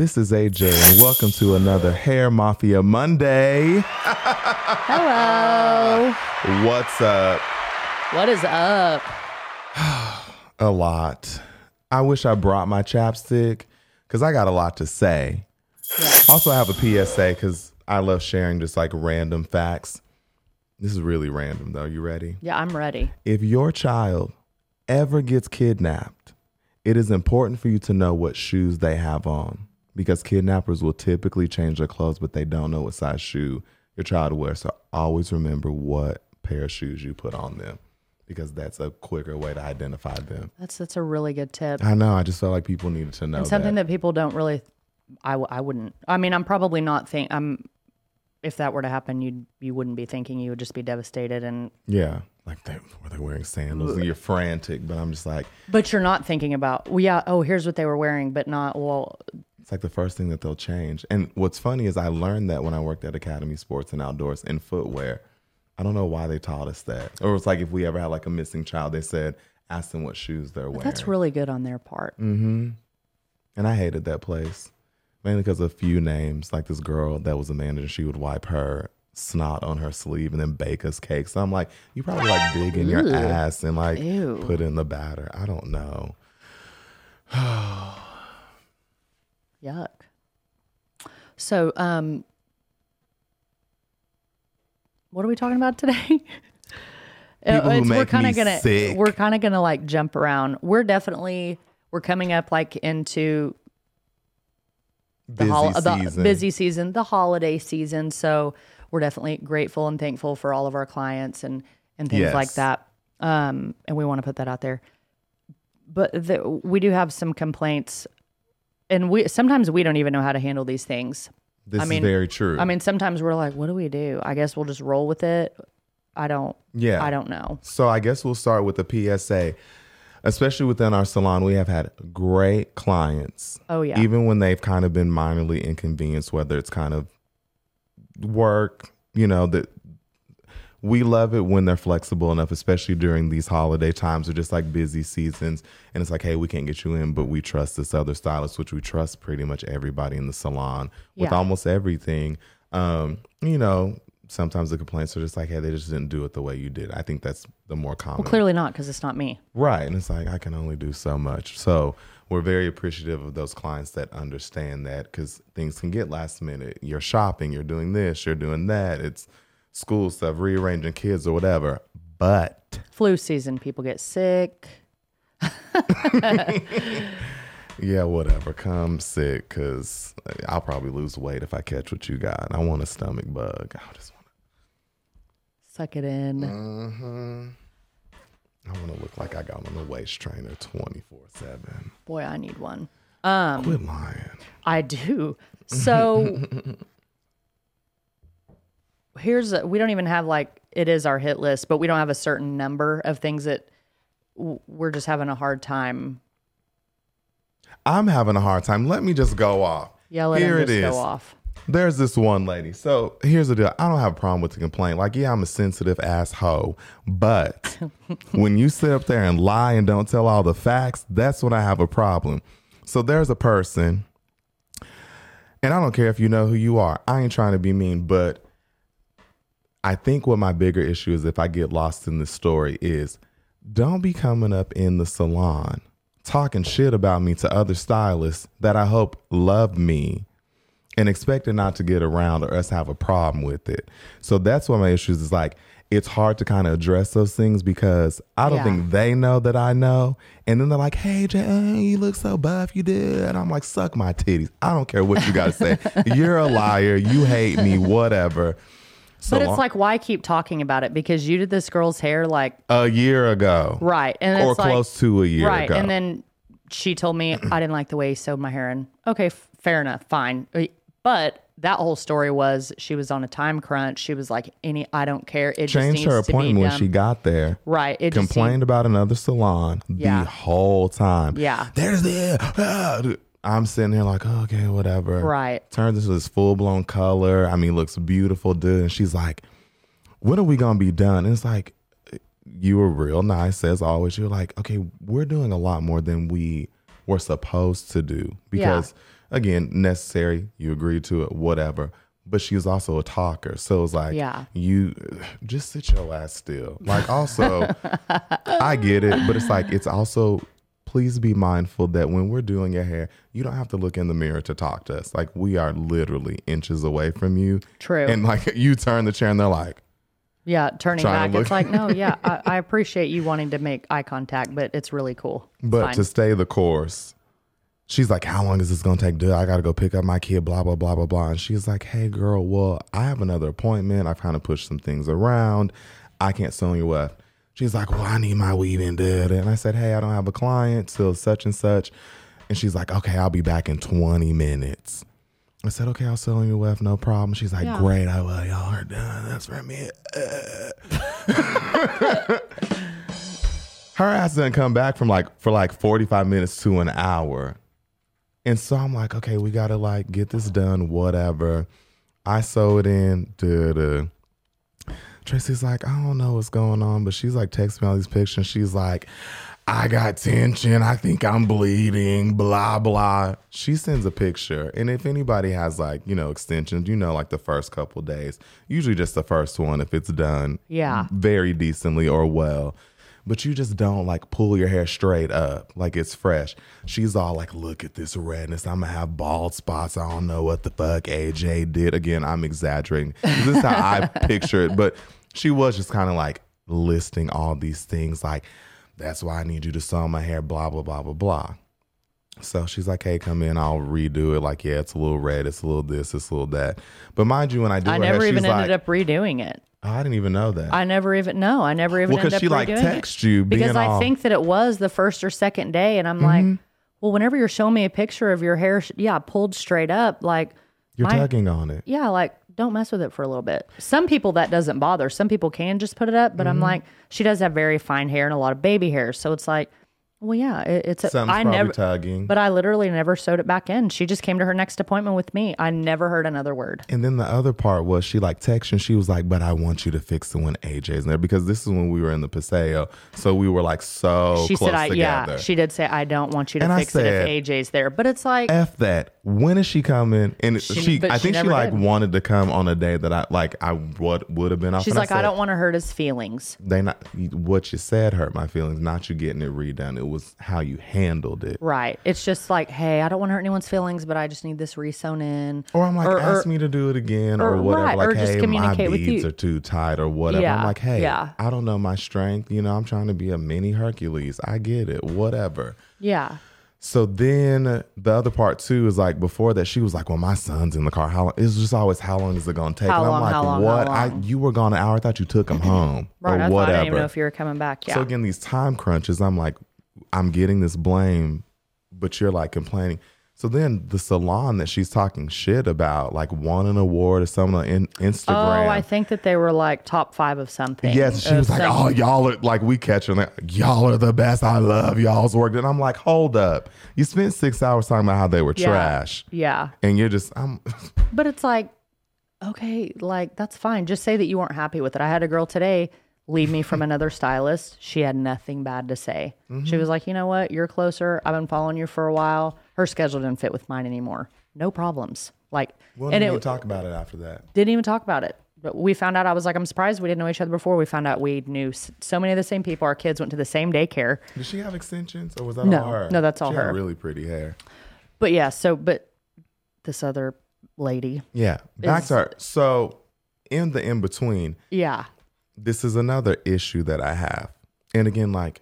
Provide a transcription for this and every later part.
This is AJ, and welcome to another Hair Mafia Monday. Hello. What's up? What is up? A lot. I wish I brought my chapstick because I got a lot to say. Also, I have a PSA because I love sharing just like random facts. This is really random, though. You ready? Yeah, I'm ready. If your child ever gets kidnapped, it is important for you to know what shoes they have on because kidnappers will typically change their clothes, but they don't know what size shoe your child wears. So always remember what pair of shoes you put on them because that's a quicker way to identify them. That's that's a really good tip. I know. I just felt like people needed to know and something that. people don't really I, w- I wouldn't I mean I'm probably not think I'm if that were to happen you you wouldn't be thinking you would just be devastated and yeah, like they were they wearing sandals and you're frantic, but I'm just like but you're not thinking about well yeah oh here's what they were wearing but not well It's like the first thing that they'll change. And what's funny is I learned that when I worked at Academy Sports and Outdoors in footwear. I don't know why they taught us that. Or it's like if we ever had like a missing child, they said, ask them what shoes they're wearing. that's really good on their part. Mm-hmm. And I hated that place. Mainly because of a few names. Like this girl that was a manager, she would wipe her snot on her sleeve and then bake us cakes. So I'm like, you probably like dig in your ass and like Ew. put in the batter. I don't know. Yuck. So, um, what are we talking about today? Who we're kind of gonna sick. we're kind of gonna like jump around. We're definitely we're coming up like into the, Busy hol- the season. busy season, the holiday season. So we're definitely grateful and thankful for all of our clients and and things like that. Um, and we want to put that out there. But the, we do have some complaints, and we sometimes we don't even know how to handle these things. This I mean- is very true. I mean, sometimes we're like, "What do we do?" I guess we'll just roll with it. I don't. yeah. I don't know. So I guess we'll start with the PSA. Especially within our salon, we have had great clients. Oh, yeah. Even when they've kind of been minorly inconvenienced, whether it's kind of work, you know, that we love it when they're flexible enough, especially during these holiday times or just like busy seasons. And it's like, hey, we can't get you in, but we trust this other stylist, which we trust pretty much everybody in the salon with Yeah. almost everything. Um, you know, sometimes the complaints are just like, hey, they just didn't do it the way you did. I think that's the more common. Well, clearly not because it's not me. Right. And it's like, I can only do so much. So we're very appreciative of those clients that understand that because things can get last minute. You're shopping, you're doing this, you're doing that. It's school stuff, rearranging kids or whatever. But Flu season, people get sick. yeah, whatever. Come sick because I'll probably lose weight if I catch what you got. I want a stomach bug. I just want to Suck it in. Mm-hmm. I want to look like I got on a waist trainer 24 7. Boy, I need one. Um, Quit lying. I do. So here's a, we don't even have like it is our hit list, but we don't have a certain number of things that w- we're just having a hard time. I'm having a hard time. Let me just go off. Yeah, let Here it just is. go off. There's this one lady. So here's the deal. I don't have a problem with the complaint. Like, yeah, I'm a sensitive asshole. But when you sit up there and lie and don't tell all the facts, that's when I have a problem. So there's a person, and I don't care if you know who you are. I ain't trying to be mean, but I think what my bigger issue is if I get lost in this story is don't be coming up in the salon talking shit about me to other stylists that I hope love me and expecting not to get around or us have a problem with it. So that's one of my issues is like it's hard to kind of address those things because I don't Yeah. think they know that I know. And then they're like, hey, Jay, you look so buff, you did. And I'm like, suck my titties. I don't care what you got to say. You're a liar. You hate me, whatever. So But it's long- like, why keep talking about it? Because you did this girl's hair like a year ago. right, and Or it's like, close to a year right, ago. and then she told me I didn't like the way he sewed my hair, and okay, f- fair enough, fine. Uh, But that whole story was she was on a time crunch. She was like, "Any, I don't care. It Changed her appointment when she got there. right. It just complained about another salon Yeah. the whole time. Yeah. There's the ah, I'm sitting there like, okay, whatever. Right. Turns into this full blown color. I mean, looks beautiful, dude. And she's like, when are we gonna be done? And it's like, you were real nice as always. You're like, okay, we're doing a lot more than we were supposed to do because again, necessary. You agreed to it, whatever. But she was also a talker. So it's like, Yeah. you just sit your ass still. Like, also, I get it, but it's like, it's also, please be mindful that when we're doing your hair, you don't have to look in the mirror to talk to us. Like, we are literally inches away from you. True. And like, you turn the chair and they're like, Yeah, turning back, it's like, no, yeah, I, I appreciate you wanting to make eye contact, but it's really cool. It's But fine. to stay the course, she's like, How long is this gonna take? Dude, I gotta go pick up my kid, blah, blah, blah, blah, blah. And she's like, Hey girl, well, I have another appointment. I've kind of pushed some things around. I can't sell your weave. She's like, Well, I need my weave in, dude. And I said, Hey, I don't have a client till such and such. And she's like, Okay, I'll be back in 20 minutes. I said, Okay, I'll sell your weave, no problem. She's like, Yeah. Great, I will. Y'all are done. That's for me. her ass didn't come back from like for like 45 minutes to an hour and so i'm like okay we gotta like get this done whatever i sew it in duh, duh. Tracy's like i don't know what's going on but she's like texting me all these pictures she's like i got tension i think i'm bleeding blah blah she sends a picture and if anybody has like you know extensions you know like the first couple days usually just the first one if it's done Yeah. very decently or well. But you just don't like pull your hair straight up like it's fresh. She's all like, look at this redness. I'm gonna have bald spots. I don't know what the fuck AJ did. Again, I'm exaggerating. This is how I picture it. But she was just kind of like listing all these things like, that's why I need you to sew my hair, blah, blah, blah, blah, blah. So she's like, hey, come in, I'll redo it. Like, yeah, it's a little red, it's a little this, it's a little that. But mind you, when I do I never hair, even ended like, up redoing it. oh, I didn't even know that. I never even no, I never even Well, ended up she, like, redoing text it. you because I all- Mm-hmm. think that it was the first or second day, and I'm like, well, whenever you're showing me a picture of your hair, sh- yeah, pulled straight up, like You're my- tugging on it. yeah, like don't mess with it for a little bit. Some people that doesn't bother. Some people can just put it up, but Mm-hmm. I'm like, she does have very fine hair and a lot of baby hair, so it's like, well, yeah, it, it's. A, Something's I probably never, tugging. but I literally never sewed it back in. She just came to her next appointment with me. I never heard another word. and then the other part was she like texted and she was like, but I want you to fix it when AJ's in there because this is when we were in the Paseo. So we were like so she close said, I, together. "Yeah." She did say, "I don't want you to And I fix it if AJ's there," but it's like, F that. When is she coming? And She- she, I think she never like did. wanted to come on a day that I like I would would have been off. she's like, I, said, don't want to hurt his feelings. They not what you said hurt my feelings. Not you getting it redone. It was how you handled it. Right. It's just like, hey, I don't want to hurt anyone's feelings, but I just need this resewn in. Or I'm like, Or- ask or- me to do it again, or, or- whatever. right, like, hey, my beads are too tight, or whatever. I'm like, hey, yeah. I don't know my strength. You know, I'm trying to be a mini Hercules. I get it. Whatever. Yeah. So then the other part too is like before that she was like, "Well, my son's in the car. How long?" It's just always how long is it going to take? How and I'm long, like, how long, how "What? I you were gone an hour. I thought you took him home Right. or I thought I didn't even know if you were coming back. Yeah. So again, these time crunches, I'm like, I'm getting this blame, but you're like complaining. So then the salon that she's talking shit about, like won an award or something on in, Instagram. oh, I think that they were like top five of something. Yes, she was like, some- "Oh, y'all are like we catch her, like, y'all are the best. I love y'all's work." And I'm like, "Hold up, you spent six hours talking about how they were Yeah. trash, Yeah. and you're just, I'm, But it's like, okay, like that's fine. Just say that you weren't happy with it. I had a girl today leave me from another stylist. She had nothing bad to say. Mm-hmm. She was like, you know what? You're closer. I've been following you for a while. Her schedule didn't fit with mine anymore. No problems. Like, we and didn't it even talk about it after that. didn't even talk about it. But we found out, I was like, I'm surprised we didn't know each other before. We found out we knew so many of the same people. Our kids went to the same daycare. Did she have extensions, or was that No. all her? No, that's all she her. Had really pretty hair. But yeah, so, but this other lady, Yeah, back Is- to her. So in the in between, yeah, this is another issue that I have. And again, like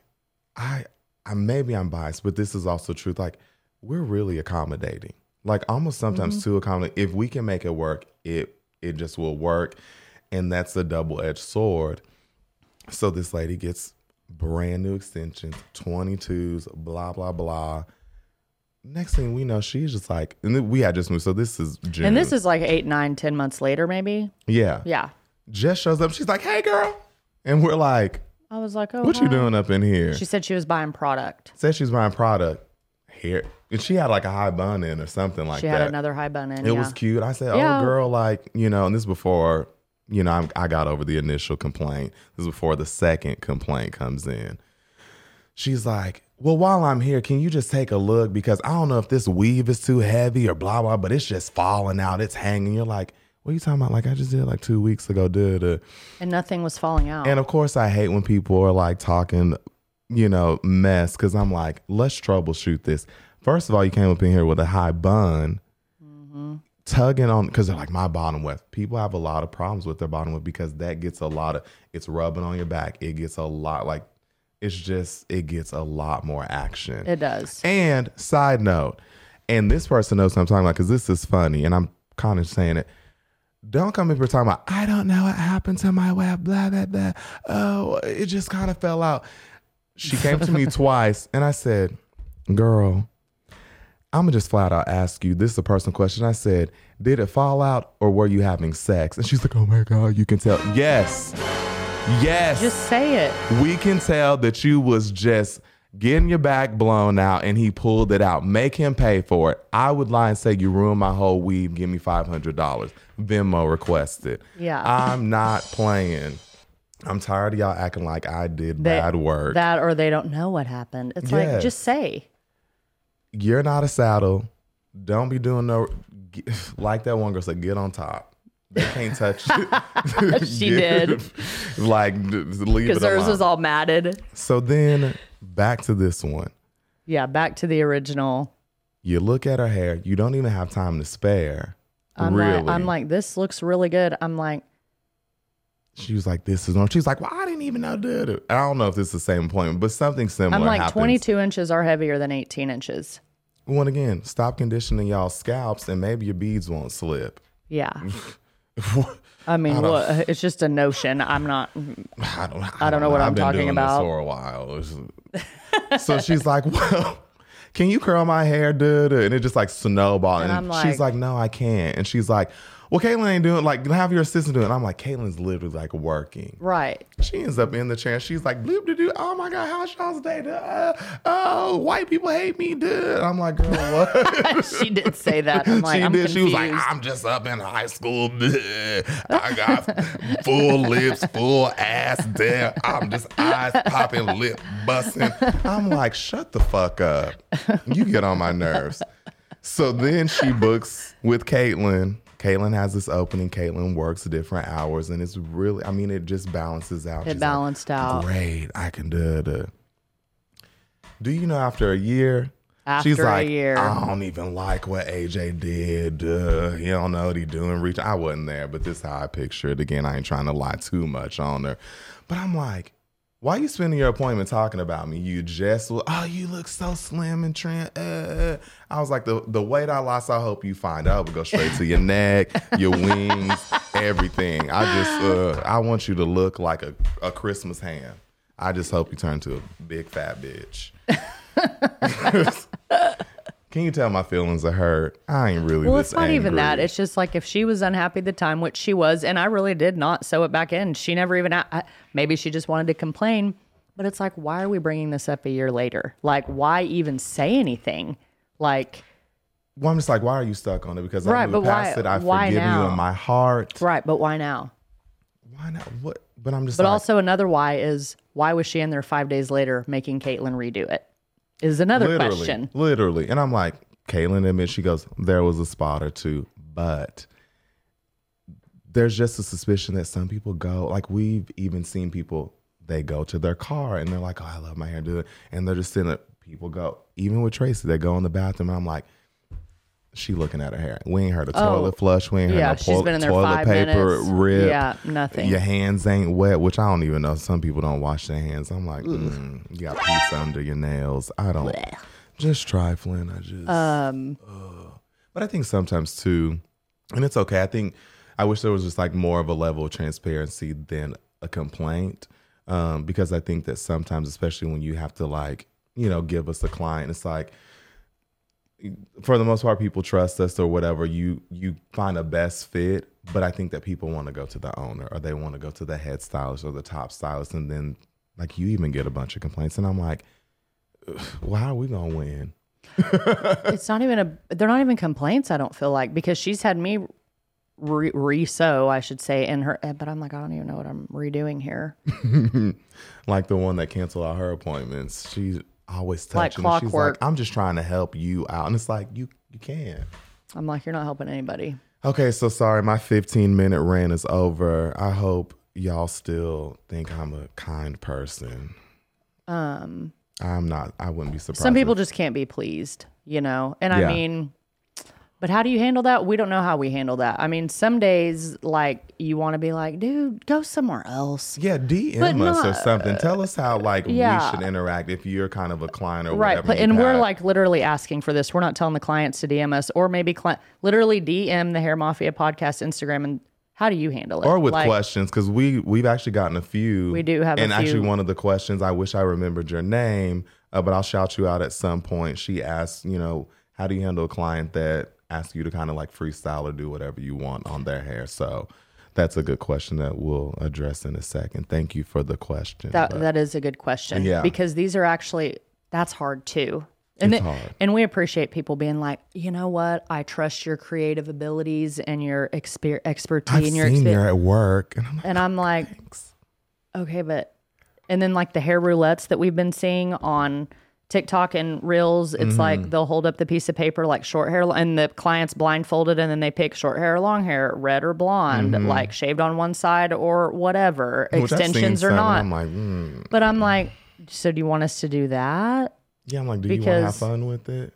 I I maybe I'm biased, but this is also truth. Like we're really accommodating. Like almost sometimes Mm-hmm. too accommodating. If we can make it work, it it just will work. And that's a double-edged sword. So this lady gets brand new extensions, 22s, blah, blah, blah. Next thing we know, she's just like, and we had just moved. So this is June. and this is like eight, nine, ten months later, maybe. yeah. Yeah. Just shows up. She's like, hey, girl. And we're like, I was like, oh, what you hi. doing up in here? She said she was buying product. Said she's buying product here. And she had like a high bun in or something like She that. had another high bun in. it yeah. was cute. I said, Yeah. oh, girl, like, you know, and this is before, you know, I'm, I got over the initial complaint. This is before the second complaint comes in. She's like, well, while I'm here, can you just take a look? Because I don't know if this weave is too heavy or blah, blah, but it's just falling out. It's hanging. You're like, what are you talking about? Like, I just did like two weeks ago. Duh, And nothing was falling out. And of course, I hate when people are like talking, you know, mess because I'm like, let's troubleshoot this. First of all, you came up in here with a high bun, mm-hmm. tugging on because they're like my bottom weft. People have a lot of problems with their bottom weft because that gets a lot of it's rubbing on your back. It gets a lot like it's just it gets a lot more action. it does. And side note, and this person knows what I'm talking about because this is funny, and I'm kind of saying it. Don't come in here talking about, I don't know what happened to my weave, blah, blah, blah. Oh, it just kind of fell out. She came to me twice, and I said, Girl, I'm gonna just flat out ask you. This is a personal question. I said, Did it fall out or were you having sex? And she's like, Oh my God, you can tell. Yes. Yes Just say it. we can tell that you was just getting your back blown out and he pulled it out. Make him pay for it. I would lie and say you ruined my whole weave. Give me five hundred dollars. Venmo requested. Yeah. I'm not playing. I'm tired of y'all acting like I did They- bad work. That or they don't know what happened. It's like just say. You're not a saddle. Don't be doing no like that one girl said. Get on top. They can't touch. She did. Like leave Because hers alone. was all matted. so then back to this one. Yeah, back to the original. You look at her hair, you don't even have time to spare. I'm really. like I'm like, this looks really good. I'm like, she was like, this is on. She's like, well, I didn't even know. Did it. I don't know if this is the same appointment, but something similar I'm like happens. 22 inches are heavier than 18 inches. Once again, stop conditioning y'all scalps and maybe your beads won't slip. Yeah. I mean, what, uh, it's just a notion. I'm not. I don't, I don't know what I'm I've been talking doing about. This for a while. So she's like, well, can you curl my hair, dude? And it just like snowballed. And, And I'm she's like- like, no, I can't. And she's like, well, Caitlin ain't doing like have your assistant do it. And I'm like, Caitlin's literally like working. Right. She ends up in the chair. She's like, bloop de doo. Oh my God, how's y'all's day? Uh, oh, white people hate me, dude. I'm like, girl, what? she did say that. I'm like, she I'm did. She was like. I'm just up in high school. I got full lips, full ass there. I'm just eyes popping, lip busting. I'm like, shut the fuck up. You get on my nerves. So then she books with Caitlin. Caitlin has this opening. Caitlin works different hours, and it's really, I mean, it just balances out. It She's like, out. Great, I can do it. Do you know after a year? After she's a like, year. I don't even like what AJ did. Uh, he don't know what he doing. Reach. I wasn't there, but this is how I picture it. Again, I ain't trying to lie too much on her, but I'm like, why are you spending your appointment talking about me? You just, oh, you look so slim and trim. Uh. I was like, the the weight I lost, I hope you find out. Would go straight to your neck, your wings, everything. I just, uh, I want you to look like a, a Christmas ham. I just hope you turn to a big fat bitch. Can you tell my feelings are hurt? I ain't really. Well, it's not even that. It's just like if she was unhappy at the time, which she was, and I really did not sew it back in. She never even. I, maybe she just wanted to complain, but it's like, why are we bringing this up a year later? Like, why even say anything? Like, Well, I'm just like, why are you stuck on it? Because I Right, moved but past why- it. I why forgive you now? in my heart. right, but why now? Why not? What? But I'm just. But like, also another why is why was she in there five days later making Caitlin redo it? Is another literally, question. literally, and I'm like, Caitlin admits she goes, there was a spot or two, but there's just a suspicion that some people go, like we've even seen people, they go to their car and they're like, oh, I love my hair, do it, and they're just sitting there. People go, even with Tracey, they go in the bathroom, and I'm like. She looking at her hair. We ain't heard a toilet flush. We ain't heard Oh. Yeah, no she's toilet, been in there toilet five paper rip. Yeah, nothing. Your hands ain't wet, which I don't even know. Some people don't wash their hands. I'm like, mm, you got piece under your nails. I don't. Just trifling. I just. Um. but I think sometimes too, and it's okay. I think I wish there was just like more of a level of transparency than a complaint, um, because I think that sometimes, especially when you have to like, you know, give us a client, it's like for the most part people trust us or whatever. You you find a best fit but i think that people want to go to the owner or they want to go to the head stylist or the top stylist. And then like you even get a bunch of complaints. And i'm like "Ugh, well how are we gonna win? It's not even a they're not even complaints i don't feel like because she's had me re- re-sew i should say in her eh, but i'm like i don't even know what i'm redoing here. Like the one that canceled all her appointments. She always Like touching. and she's like. I'm just trying to help you out. And it's like, you you can. I'm like, you're not helping anybody. Okay, so sorry, my 15 minute rant is over. I hope y'all still think I'm a kind person. Um, I'm not. I wouldn't be surprised. Some people if- just can't be pleased, you know? And I mean, but how do you handle that? We don't know how we handle that. I mean, some days, like, you want to be like, dude, go somewhere else. yeah, DM But us or something. Tell us how like yeah. we should interact if you're kind of a client or Right. whatever. But, and we're like literally asking for this. We're not telling the clients to DM us or maybe cli- literally DM the Hair Mafia podcast Instagram. And how do you handle it? or with Like, questions because we we've actually gotten a few. We do have a and actually one of the questions. I wish I remembered your name, uh, but I'll shout you out at some point. She asked, you know, how do you handle a client that asks you to kind of like freestyle or do whatever you want on their hair? So that's a good question that we'll address in a second. Thank you for the question. That, but- that is a good question. Yeah. Because these are actually, that's hard too. And, It's hard. and we appreciate people being like, you know what? I trust your creative abilities and your exper- expertise I've and your seen at work, and I'm like, And I'm oh, like, okay, but and then like the hair roulettes that we've been seeing on TikTok and Reels, it's Mm-hmm. like they'll hold up the piece of paper like short hair, and the client's blindfolded, and then they pick short hair or long hair, red or blonde, like shaved on one side or whatever, Mm-hmm. which extensions or not. I'm like, mm. but I'm like, so do you want us to do that? yeah, I'm like, do you want to have Because- fun with it?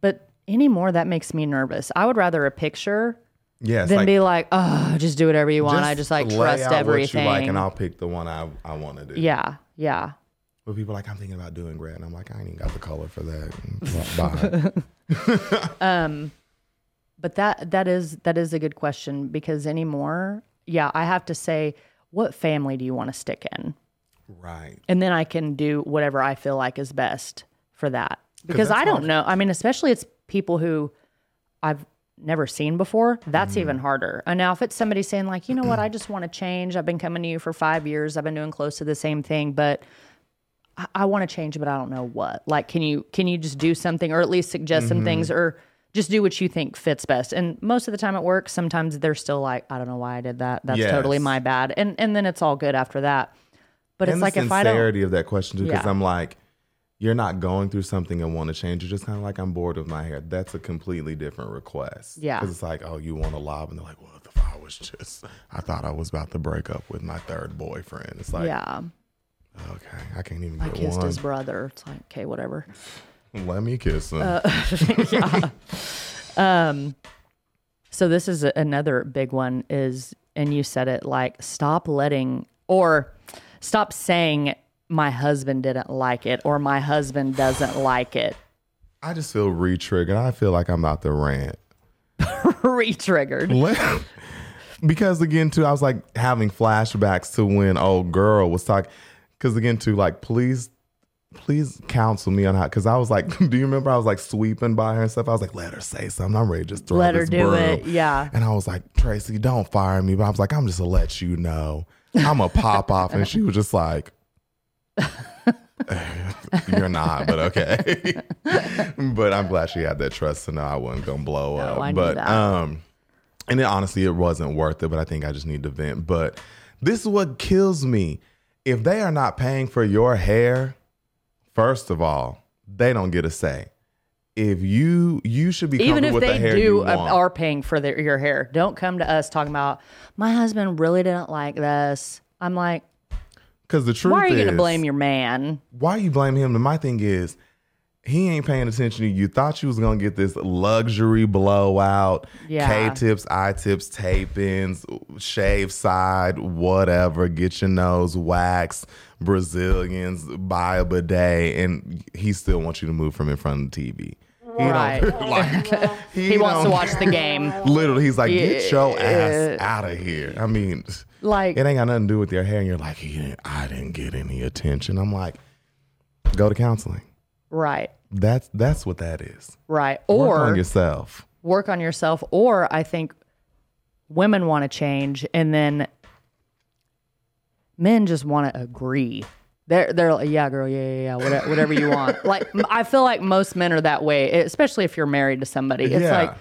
But anymore, that makes me nervous. I would rather a picture Yeah, than like, be like, oh, just do whatever you want. I just like trust everything. Like, and I'll pick the one I I want to do. yeah, yeah. But people are like, I'm thinking about doing red. And I'm like, I ain't even got the color for that. Bye. But that that is that is a good question because anymore, yeah, I have to say, what family do you want to stick in? right. And then I can do whatever I feel like is best for that. Because I don't know. I mean, especially it's people who I've never seen before. That's even Mm-hmm. harder. And now if it's somebody saying like, you know what, I just want to change. I've been coming to you for five years. I've been doing close to the same thing, but I, I want to change, but I don't know what. Like, can you can you just do something, or at least suggest some Mm-hmm. things, or just do what you think fits best? And most of the time it works. Sometimes they're still like, I don't know why I did that. That's totally my bad. And and then it's all good after that. But and it's like if I don't, sincerity of that question too, because Yeah. I'm like, you're not going through something and want to change. You're just kind of like, I'm bored with my hair. That's a completely different request. Yeah. Because it's like, oh, you want to lob, and they're like, well, if I was just? I thought I was about to break up with my third boyfriend. It's like, yeah, okay, I can't even I get kissed one. his brother. It's like okay, whatever. Let me kiss him. Uh, So this is another big one is and you said it like stop letting or stop saying my husband didn't like it or my husband doesn't like it. I just feel re-triggered. I feel like I'm about to rant. Re-triggered. Because again, too, I was like having flashbacks to when old girl was talking. Because again, too, like please, please counsel me on how. Because I was like, do you remember I was like sweeping by her and stuff? I was like, let her say something. I'm ready to just throw Let her do it. Yeah. And I was like, Tracey, don't fire me. But I was like, I'm just gonna let you know. I'm a pop off. And she was just like, You're not, but okay. but I'm glad she had that trust to know I wasn't gonna blow No, up. I but um and it, honestly it wasn't worth it, but I think I just need to vent. But this is what kills me. If they are not paying for your hair, first of all, they don't get a say. If you you should be Even if with the they hair do are paying for their, your hair, don't come to us talking about my husband really didn't like this. I'm like, Because the truth why are you going to blame your man? why you blame him? And my thing is, he ain't paying attention to you. You thought you was gonna get this luxury blowout, Yeah. K-tips, I-tips, tape-ins, shave side, whatever. Get your nose waxed, Brazilians, buy a bidet, and he still wants you to move from in front of the TV. He Right. like, He wants to watch the game. Literally, he's like, get your ass out of here. I mean, Like, it ain't got nothing to do with your hair. And you're like, he didn't, I didn't get any attention. I'm like, go to counseling. Right, That's that's what that is. right. Or work on yourself. work on yourself or i think women want to change and then men just want to agree they're they're like yeah girl yeah yeah yeah whatever, whatever you want like I feel like most men are that way especially if you're married to somebody it's Yeah. like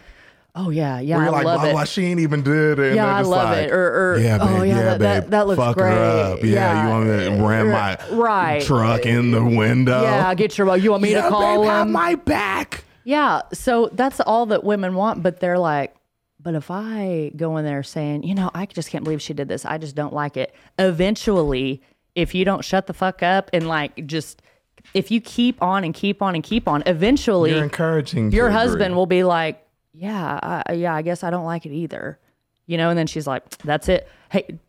oh yeah, yeah, Where I you're like, love blah, it. blah, she ain't even did it. And Yeah, I love like, it. Or, or yeah, oh, babe, oh yeah, yeah, that, that, babe, that looks fuck great. her up. Yeah, you want me to ram my right. truck in the window? Yeah, get your. You want me yeah, to call babe, have my back. Yeah, so that's all that women want, but they're like, but if I go in there saying, you know, I just can't believe she did this, I just don't like it. Eventually, if you don't shut the fuck up and like just, if you keep on and keep on and keep on, eventually You're encouraging. your agree. husband will be like, yeah, I, yeah, I guess I don't like it either. You know, and then she's like, that's it. Hey,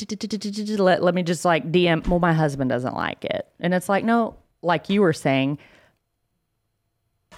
let, let me just like DM, well, my husband doesn't like it. And it's like, no, like you were saying,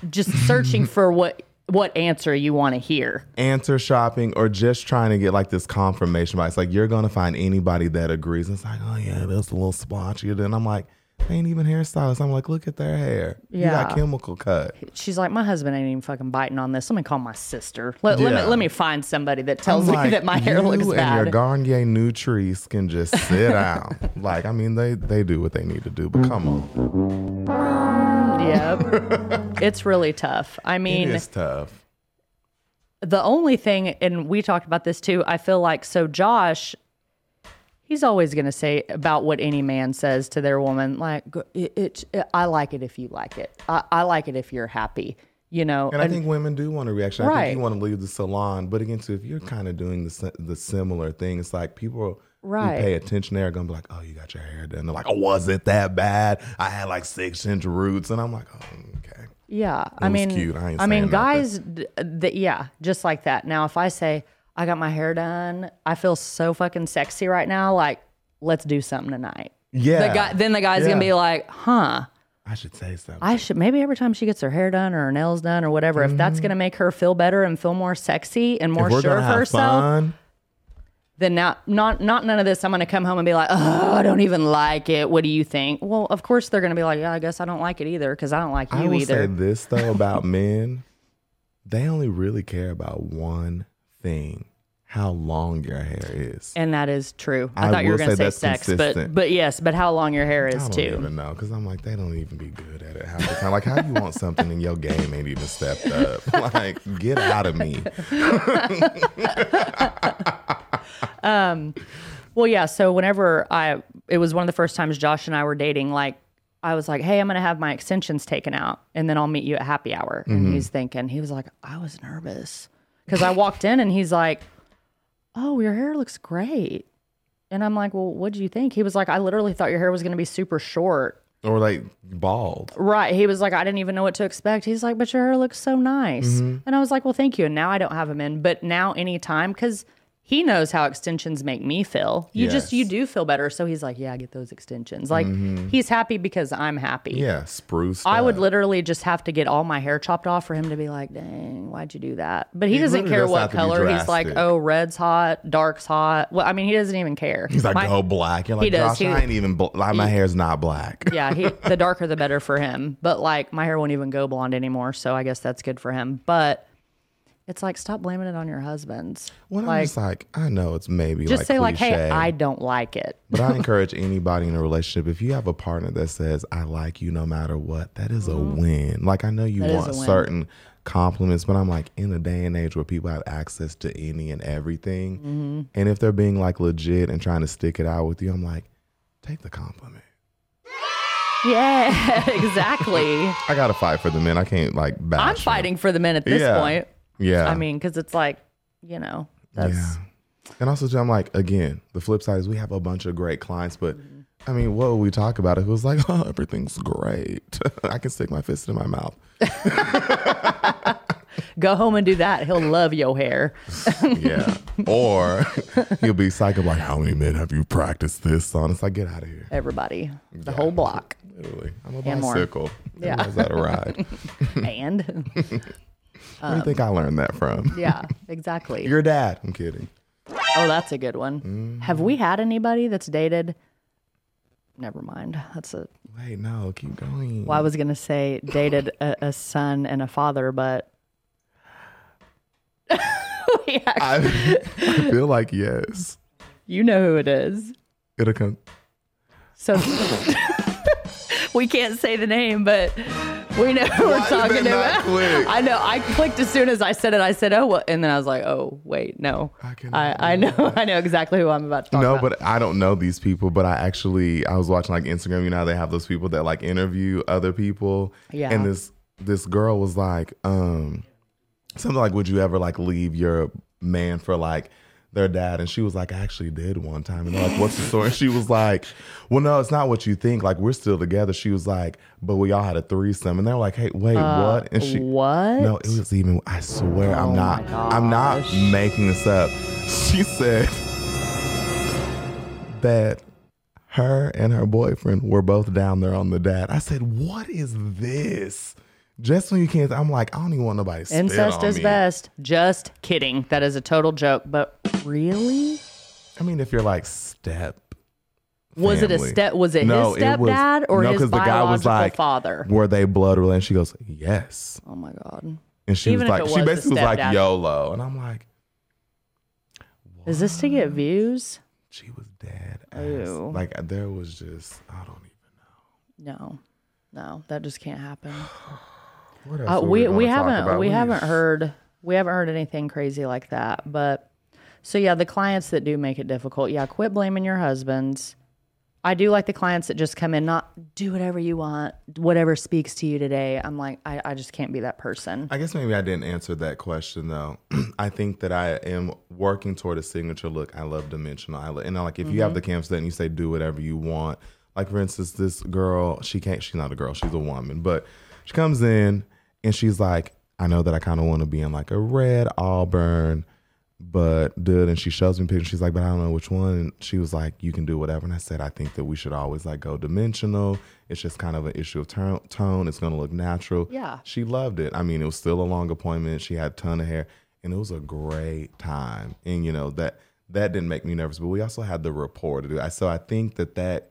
just searching for what what answer you want to hear. answer shopping or just trying to get like this confirmation bias. Like you're gonna find anybody that agrees. It's like, oh yeah, that's a little splotchy. Then I'm like, ain't even hairstylists. I'm like, look at their hair. You got Yeah. chemical cut. She's like, my husband ain't even fucking biting on this. Let me call my sister. Let, let me let me find somebody that tells I'm me that my hair looks and bad. your Garnier Nutrisse can just sit down. like, I mean, they they do what they need to do, but come on, mm, yep, it's really tough. I mean, it is tough. the only thing, and we talked about this too, I feel like so Josh, he's always going to say about what any man says to their woman, like, it, it, I like it if you like it. I, I like it if you're happy, you know? And I think women do want a reaction. I think you want to leave the salon, but again, too, if you're kind of doing the the similar thing, it's like people Right. who pay attention there are gonna be like, "Oh, you got your hair done." They're like, "Oh, was it that bad? I had like six inch roots," and I'm like, "Oh, okay." Yeah, I was mean, cute. I I mean, guys, d- th- yeah, just like that. Now, if I say I got my hair done, I feel so fucking sexy right now. Like, let's do something tonight. Yeah. The guy, then the guy's gonna be like, huh. I should say something. I should maybe every time she gets her hair done or her nails done or whatever, if that's gonna make her feel better and feel more sexy and more Mm-hmm. sure of herself, fun, then now not not none of this. I'm gonna come home and be like, oh, I don't even like it. What do you think? Well, of course they're gonna be like, yeah, I guess I don't like it either because I don't like you I will either. say this though about men: they only really care about one thing: how long your hair is. And that is true. I, I thought you were going to say say, sex, but consistent. but yes, but how long your hair I is don't too. even know because I'm like they don't even be good at it half the time. Like how you want something and your game ain't even stepped up. Like get out of me. um, Well, yeah. So whenever I, it was one of the first times Josh and I were dating. Like I was like, hey, I'm going to have my extensions taken out, and then I'll meet you at happy hour. Mm-hmm. And he's thinking, he was like, I was nervous because I walked in and he's like, oh, your hair looks great. And I'm like, well, what do you think? He was like, I literally thought your hair was going to be super short. Or like bald. Right. He was like, I didn't even know what to expect. He's like, but your hair looks so nice. Mm-hmm. And I was like, well, thank you. And now I don't have him in, but now anytime, because he knows how extensions make me feel. You just, you do feel better. So he's like, yeah, I get those extensions. Like he's happy because I'm happy. Mm-hmm. Yeah, spruce. I would literally just have to get all my hair chopped off for him to be like, dang, why'd you do that? But he It doesn't care does what have to be color. He's like, oh, red's hot, dark's hot. Well, I mean, he doesn't even care. He's like, My- go black. You're like, does. Josh, He- I ain't even. Bl- like, my hair's not black. yeah, he the darker the better for him. But like my hair won't even go blonde anymore, so I guess that's good for him. But it's like stop blaming it on your husbands. I'm like just like, I know it's maybe just like say like, hey, I don't like it. But I encourage anybody in a relationship if you have a partner that says I like you no matter what, that is a win. Like I know you Mm-hmm. That want certain compliments, but I'm like in a day and age where people have access to any and everything, Mm-hmm. and if they're being like legit and trying to stick it out with you, I'm like, take the compliment. Yeah, exactly. I gotta fight for the men. I can't like bash. I'm them. fighting for the men at this Yeah. point. Yeah, I mean, because it's like, you know, that's yeah. And also, too, I'm like, again, the flip side is we have a bunch of great clients, but Mm-hmm. I mean, what would we talk about if it was like, oh, everything's great? I can stick my fist in my mouth. go home and do that. He'll love your hair. Yeah. or he'll be psycho like, how many men have you practiced this on? It's like, get out of here. Everybody, the whole block, Literally. I'm a And more. bicycle. Yeah. Yeah. Knows how to ride. and Where do you think I learned that from? yeah, exactly. Your dad. I'm kidding. Oh, that's a good one. Mm-hmm. Have we had anybody that's dated? Never mind. That's a. Wait, no, keep going. Well, I was gonna say dated a, a son and a father, but we actually, I, I feel like yes. you know who it is. It'll come. So we can't say the name, but We know who we're talking that about. I know. I clicked as soon as I said it. I said, "Oh," well, and then I was like, "Oh, wait, no." I I, I know. I know exactly who I'm about to talk No, about. but I don't know these people. But I actually I was watching like Instagram. You know how they have those people that like interview other people. Yeah. And this this girl was like, um, something like, "Would you ever like leave your man for like?" Their dad and she was like, I actually did one time. And they're like, What's the story? And she was like, Well, no, it's not what you think. Like, we're still together. She was like, But we all had a threesome. And they're like, Hey, wait, uh, what? And she, what? no, it was even. I swear, I'm Oh not. I'm not making this up. She said that her and her boyfriend were both down there on the dad. I said, "What is this?" Just when you can't, I'm like, I don't even want nobody. Incest is me. best. Just kidding. That is a total joke. But really, I mean, if you're like step. was it a step? Was it No, his it was- stepdad or no, his 'cause the guy was biological like, father? Were they blood related? She goes, yes. Oh my god. And she Even was like, it she basically was like. YOLO, and I'm like, Is this to get views? she was dead. ass. Ew. Like there was just, I don't even. Know. No, no, that just can't happen. What else Uh, were we we haven't about? we haven't heard we haven't heard anything crazy like that. But so yeah, the clients that do make it difficult, yeah, quit blaming your husbands. I do like the clients that just come in, not do whatever you want, whatever speaks to you today. I'm like, I, I just can't be that person. I guess maybe I didn't answer that question though. I think that I am working toward a signature look. I love dimensional. I lo- and like if you Mm-hmm. have the canvas that and you say do whatever you want. Like for instance, this girl, she can't. She's not a girl. She's a woman, but she comes in and she's like, I know that I kind of want to be in like a red auburn, but dude, and she shows me pictures. She's like, but I don't know which one. And she was like, you can do whatever. And I said, I think that we should always like go dimensional. It's just kind of an issue of tone. tone. It's gonna look natural. Yeah. She loved it. I mean, it was still a long appointment. She had a ton of hair, and it was a great time. And you know that that didn't make me nervous, but we also had the rapport to do. I so I think that that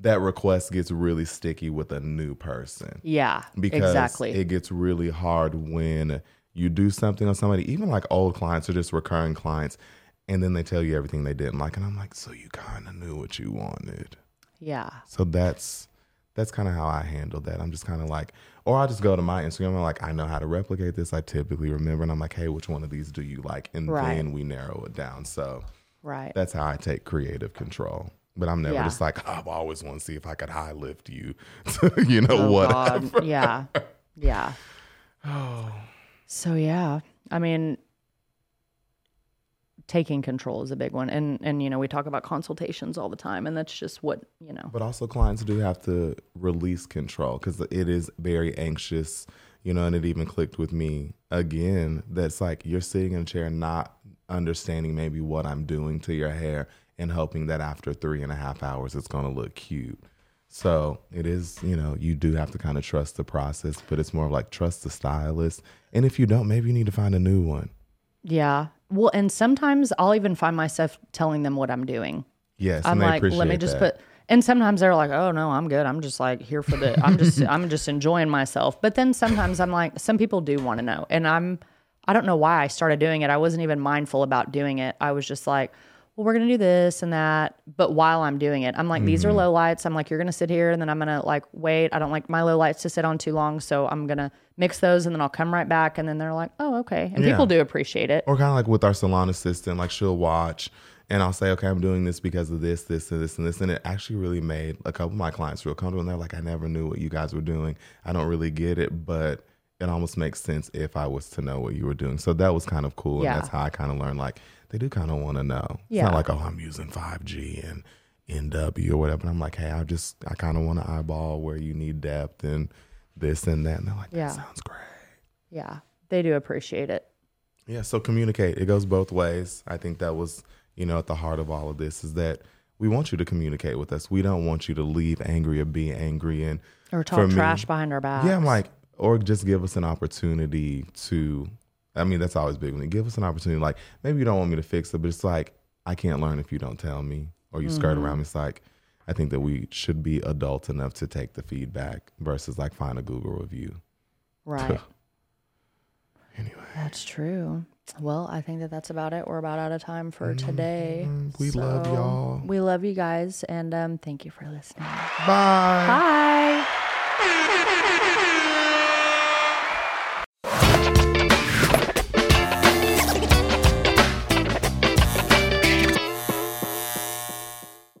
that request gets really sticky with a new person Yeah, because exactly. it gets really hard when you do something on somebody, even like old clients or just recurring clients, and then they tell you everything they didn't like, and I'm like, so you kind of knew what you wanted. yeah, So that's that's kind of how I handle that. I'm just kind of like, or I'll just go to my Instagram and like, I know how to replicate this. I typically remember, and I'm like, hey, which one of these do you like? And Right. then we narrow it down. So right. that's how I take creative control. But I'm never Yeah. just like, oh, I've always want to see if I could high lift you, you know, Oh. God. Yeah. Yeah. Oh. So yeah, I mean, taking control is a big one, and and you know we talk about consultations all the time, and that's just what you know. But also, clients do have to release control because it is very anxious, you know. And it even clicked with me again. That's like you're sitting in a chair, not understanding maybe what I'm doing to your hair, and hoping that after three and a half hours, it's going to look cute. So it is, you know, you do have to kind of trust the process, but it's more of like trust the stylist. And if you don't, maybe you need to find a new one. Yeah. Well, and sometimes I'll even find myself telling them what I'm doing. Yes, I'm like, let me just that. put. And sometimes they're like, "Oh no, I'm good. I'm just like here for the. I'm just I'm just enjoying myself." But then sometimes I'm like, some people do want to know, and I'm I don't know why I started doing it. I wasn't even mindful about doing it. I was just like, "Well, we're gonna do this and that." But while I'm doing it, I'm like, "These Mm-hmm. are low lights." I'm like, "You're gonna sit here, and then I'm gonna like wait. I don't like my low lights to sit on too long, so I'm gonna mix those, and then I'll come right back." And then they're like, "Oh, okay." And Yeah. people do appreciate it. Or kind of like with our salon assistant, like she'll watch and I'll say, okay, I'm doing this because of this, this, and this, and this. And it actually really made a couple of my clients real comfortable. And they're like, I never knew what you guys were doing. I don't really get it, but it almost makes sense if I was to know what you were doing. So that was kind of cool. Yeah. And that's how I kind of learned like they do kind of want to know. It's Yeah. not like, oh, I'm using 5G and NW or whatever. And I'm like, hey, I just, I kind of want to eyeball where you need depth and this and that. And they're like, that Yeah. sounds great. Yeah, they do appreciate it. Yeah, so communicate. It goes both ways. I think that was, you know, at the heart of all of this is that we want you to communicate with us. We don't want you to leave angry or be angry and Or talk me- trash behind our back. yeah, I'm like, or just give us an opportunity to. I mean, that's always big. When you give us an opportunity, like maybe you don't want me to fix it, but it's like I can't learn if you don't tell me or you skirt Mm-hmm. around me. It's like I think that we should be adult enough to take the feedback versus like find a Google review. Right. Anyway, That's true. Well, I think that that's about it. We're about out of time for today. we love y'all. We love you guys, and um, thank you for listening. bye. Bye.